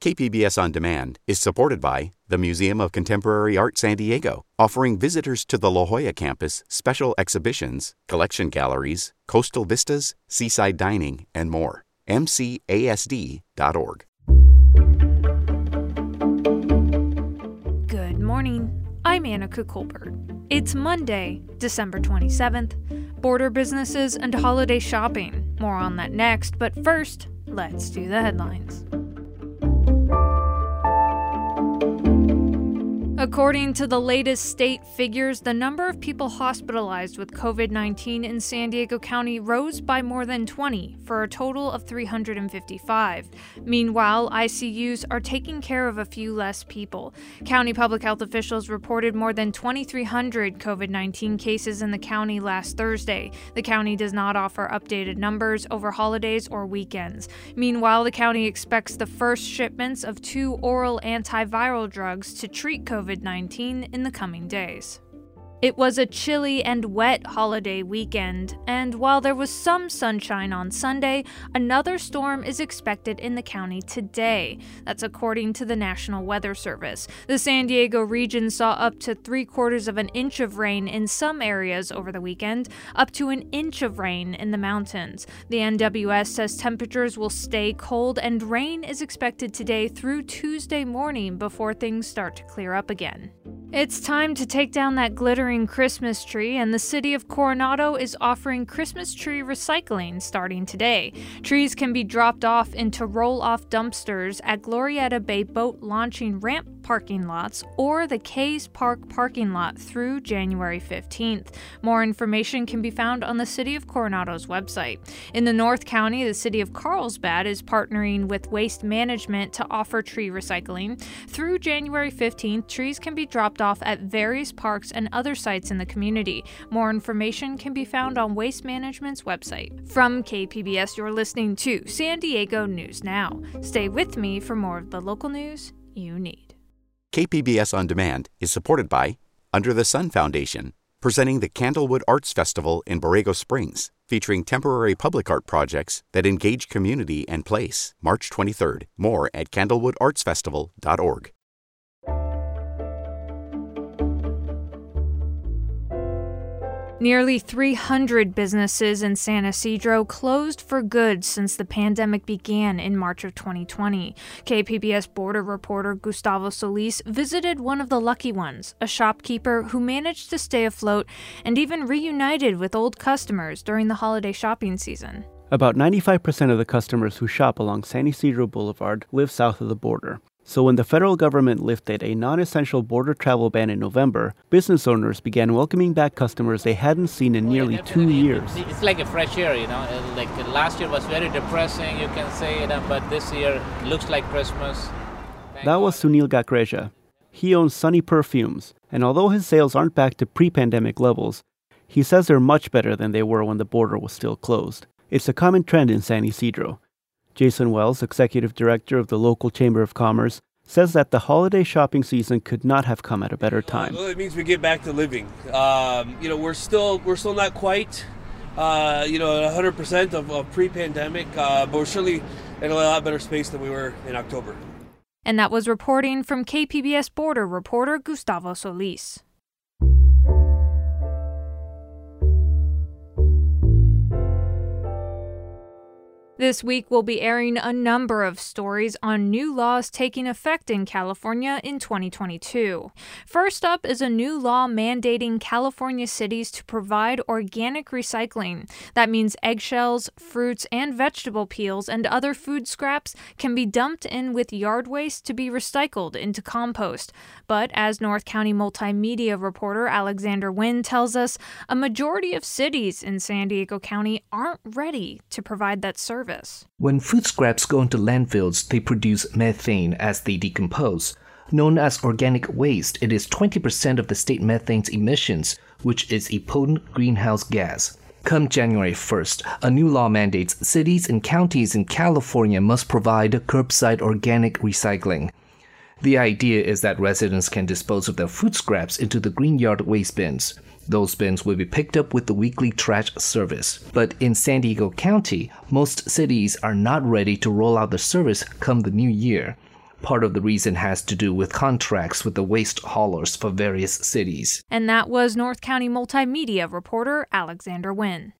KPBS On Demand is supported by the Museum of Contemporary Art San Diego, offering visitors to the La Jolla campus special exhibitions, collection galleries, coastal vistas, seaside dining, and more. MCASD.org. Good morning. I'm Anica Colbert. It's Monday, December 27th. Border businesses and holiday shopping. More on that next, but first, let's do the headlines. According to the latest state figures, the number of people hospitalized with COVID 19 in San Diego County rose by more than 20 for a total of 355. Meanwhile, ICUs are taking care of a few less people. County public health officials reported more than 2,300 COVID 19 cases in the county last Thursday. The county does not offer updated numbers over holidays or weekends. Meanwhile, the county expects the first shipments of two oral antiviral drugs to treat COVID COVID 19 in the coming days. It was a chilly and wet holiday weekend, and while there was some sunshine on Sunday, another storm is expected in the county today. That's according to the National Weather Service. The San Diego region saw up to three quarters of an inch of rain in some areas over the weekend, up to an inch of rain in the mountains. The NWS says temperatures will stay cold and rain is expected today through Tuesday morning before things start to clear up again. It's time to take down that glittering Christmas tree, and the city of Coronado is offering Christmas tree recycling starting today. Trees can be dropped off into roll off dumpsters at Glorieta Bay Boat Launching Ramp parking lots or the Cays Park parking lot through January 15th. More information can be found on the City of Coronado's website. In the North County, the City of Carlsbad is partnering with Waste Management to offer tree recycling. Through January 15th, trees can be dropped off at various parks and other sites in the community. More information can be found on Waste Management's website. From KPBS, you're listening to San Diego News Now. Stay with me for more of the local news you need. KPBS On Demand is supported by Under the Sun Foundation, presenting the Candlewood Arts Festival in Borrego Springs, featuring temporary public art projects that engage community and place. March 23rd. More at candlewoodartsfestival.org. Nearly 300 businesses in San Ysidro closed for good since the pandemic began in March of 2020. KPBS border reporter Gustavo Solis visited one of the lucky ones, a shopkeeper who managed to stay afloat and even reunited with old customers during the holiday shopping season. About 95% of the customers who shop along San Ysidro Boulevard live south of the border. So, when the federal government lifted a non essential border travel ban in November, business owners began welcoming back customers they hadn't seen in nearly yeah, two years. It's like a fresh air, you know. Uh, like uh, last year was very depressing, you can say, it, but this year looks like Christmas. Thank that was Sunil Gakreja. He owns Sunny Perfumes, and although his sales aren't back to pre pandemic levels, he says they're much better than they were when the border was still closed. It's a common trend in San Ysidro. Jason Wells, executive director of the local Chamber of Commerce, says that the holiday shopping season could not have come at a better time. Well, it means we get back to living. Um, you know, we're still we're still not quite, uh, you know, 100 percent of, of pre-pandemic, uh, but we're certainly in a lot better space than we were in October. And that was reporting from KPBS border reporter Gustavo Solis. This week, we'll be airing a number of stories on new laws taking effect in California in 2022. First up is a new law mandating California cities to provide organic recycling. That means eggshells, fruits, and vegetable peels and other food scraps can be dumped in with yard waste to be recycled into compost. But as North County multimedia reporter Alexander Nguyen tells us, a majority of cities in San Diego County aren't ready to provide that service service. When food scraps go into landfills, they produce methane as they decompose. Known as organic waste, it is 20% of the state methane's emissions, which is a potent greenhouse gas. Come January 1st, a new law mandates cities and counties in California must provide curbside organic recycling. The idea is that residents can dispose of their food scraps into the green yard waste bins. Those bins will be picked up with the weekly trash service. But in San Diego County, most cities are not ready to roll out the service come the new year. Part of the reason has to do with contracts with the waste haulers for various cities. And that was North County multimedia reporter Alexander Nguyen.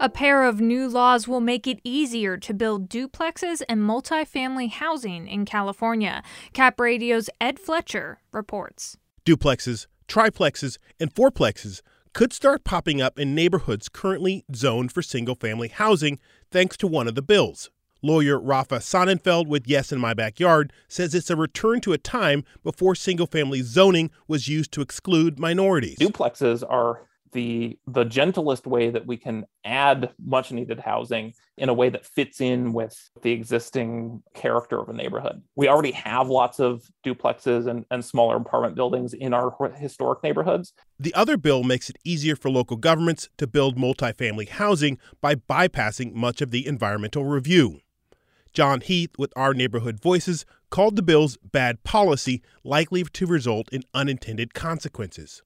A pair of new laws will make it easier to build duplexes and multifamily housing in California. Cap Radio's Ed Fletcher reports. Duplexes, triplexes, and fourplexes could start popping up in neighborhoods currently zoned for single family housing thanks to one of the bills. Lawyer Rafa Sonnenfeld with Yes in My Backyard says it's a return to a time before single family zoning was used to exclude minorities. Duplexes are the the gentlest way that we can add much needed housing in a way that fits in with the existing character of a neighborhood. We already have lots of duplexes and, and smaller apartment buildings in our historic neighborhoods. The other bill makes it easier for local governments to build multifamily housing by bypassing much of the environmental review. John Heath with Our Neighborhood Voices called the bill's bad policy likely to result in unintended consequences.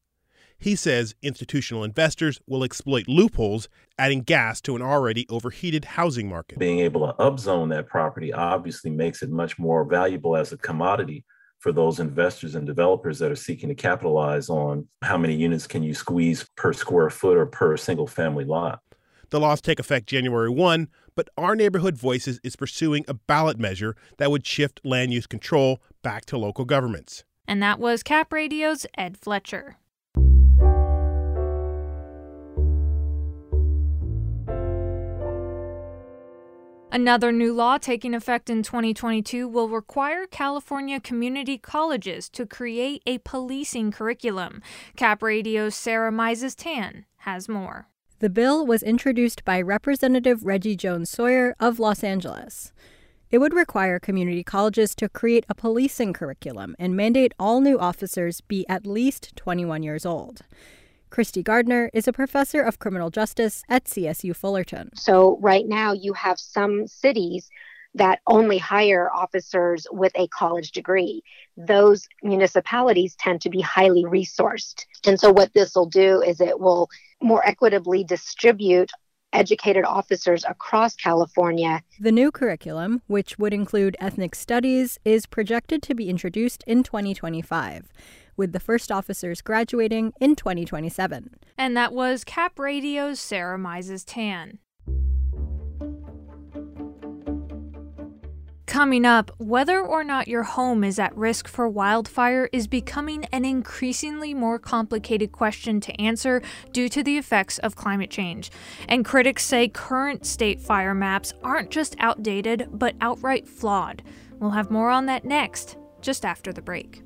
He says institutional investors will exploit loopholes, adding gas to an already overheated housing market. Being able to upzone that property obviously makes it much more valuable as a commodity for those investors and developers that are seeking to capitalize on how many units can you squeeze per square foot or per single family lot. The laws take effect January 1, but Our Neighborhood Voices is pursuing a ballot measure that would shift land use control back to local governments. And that was Cap Radio's Ed Fletcher. Another new law taking effect in 2022 will require California community colleges to create a policing curriculum. Cap Radio's Sarah Mizes Tan has more. The bill was introduced by Representative Reggie Jones Sawyer of Los Angeles. It would require community colleges to create a policing curriculum and mandate all new officers be at least 21 years old. Christy Gardner is a professor of criminal justice at CSU Fullerton. So, right now, you have some cities that only hire officers with a college degree. Those municipalities tend to be highly resourced. And so, what this will do is it will more equitably distribute educated officers across California. The new curriculum, which would include ethnic studies, is projected to be introduced in 2025 with the first officers graduating in 2027. And that was Cap Radio's Sarah Mizes Tan. Coming up, whether or not your home is at risk for wildfire is becoming an increasingly more complicated question to answer due to the effects of climate change. And critics say current state fire maps aren't just outdated, but outright flawed. We'll have more on that next, just after the break.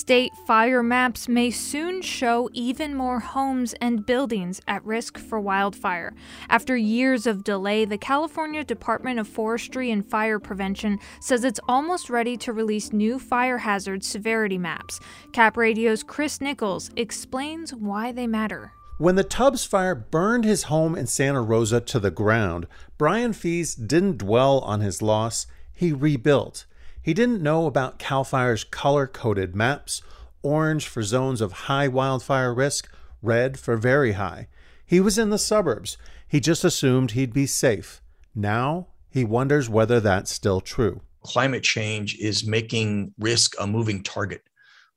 State fire maps may soon show even more homes and buildings at risk for wildfire. After years of delay, the California Department of Forestry and Fire Prevention says it's almost ready to release new fire hazard severity maps. Cap Radio's Chris Nichols explains why they matter. When the Tubbs fire burned his home in Santa Rosa to the ground, Brian Fees didn't dwell on his loss, he rebuilt. He didn't know about CAL FIRE's color coded maps orange for zones of high wildfire risk, red for very high. He was in the suburbs. He just assumed he'd be safe. Now he wonders whether that's still true. Climate change is making risk a moving target.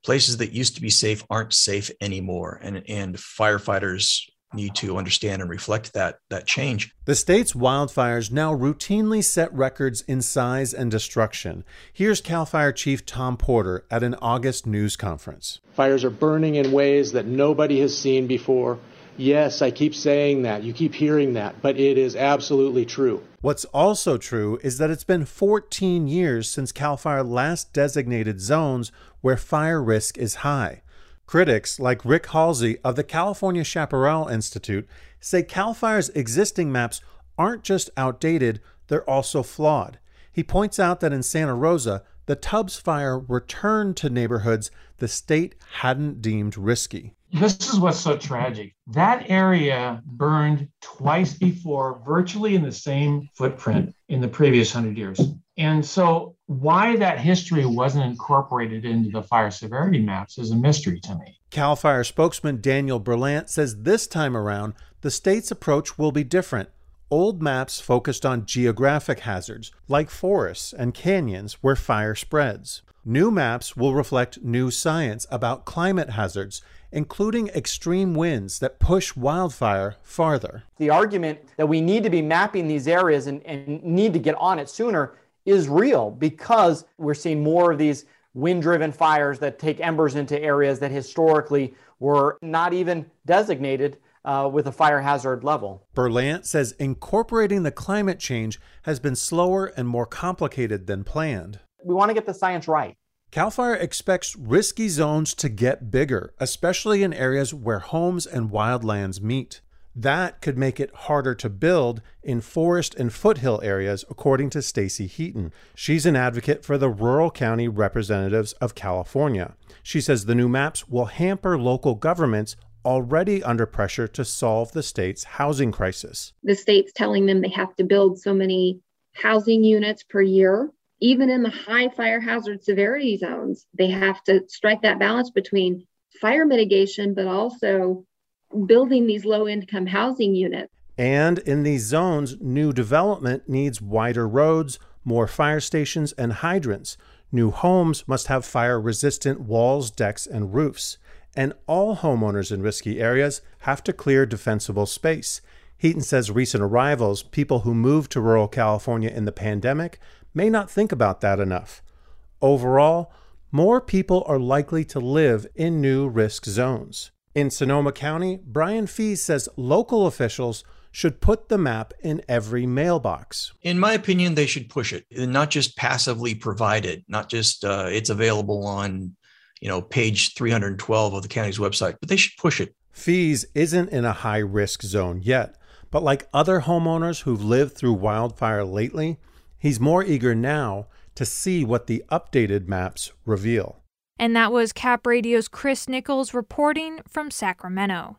places that used to be safe aren't safe anymore. And, and firefighters need to understand and reflect that that change. The state's wildfires now routinely set records in size and destruction. Here's Cal Fire Chief Tom Porter at an August news conference. Fires are burning in ways that nobody has seen before. Yes, I keep saying that. You keep hearing that, but it is absolutely true. What's also true is that it's been 14 years since CAL FIRE last designated zones where fire risk is high. Critics like Rick Halsey of the California Chaparral Institute say CAL FIRE's existing maps aren't just outdated, they're also flawed. He points out that in Santa Rosa, the Tubbs fire returned to neighborhoods the state hadn't deemed risky. This is what's so tragic. That area burned twice before, virtually in the same footprint in the previous hundred years. And so, why that history wasn't incorporated into the fire severity maps is a mystery to me. CAL FIRE spokesman Daniel Berlant says this time around, the state's approach will be different. Old maps focused on geographic hazards, like forests and canyons where fire spreads. New maps will reflect new science about climate hazards, including extreme winds that push wildfire farther. The argument that we need to be mapping these areas and, and need to get on it sooner is real because we're seeing more of these wind driven fires that take embers into areas that historically were not even designated uh, with a fire hazard level. Berlant says incorporating the climate change has been slower and more complicated than planned. We want to get the science right. CAL FIRE expects risky zones to get bigger, especially in areas where homes and wildlands meet. That could make it harder to build in forest and foothill areas, according to Stacy Heaton. She's an advocate for the rural county representatives of California. She says the new maps will hamper local governments already under pressure to solve the state's housing crisis. The state's telling them they have to build so many housing units per year. Even in the high fire hazard severity zones, they have to strike that balance between fire mitigation, but also building these low income housing units. And in these zones, new development needs wider roads, more fire stations, and hydrants. New homes must have fire resistant walls, decks, and roofs. And all homeowners in risky areas have to clear defensible space. Heaton says recent arrivals, people who moved to rural California in the pandemic, may not think about that enough. Overall, more people are likely to live in new risk zones. In Sonoma County, Brian Fees says local officials should put the map in every mailbox. In my opinion, they should push it, and not just passively provide it, not just uh, it's available on, you know, page 312 of the county's website, but they should push it. Fees isn't in a high risk zone yet, but like other homeowners who've lived through wildfire lately, he's more eager now to see what the updated maps reveal. And that was Cap Radio's Chris Nichols reporting from Sacramento.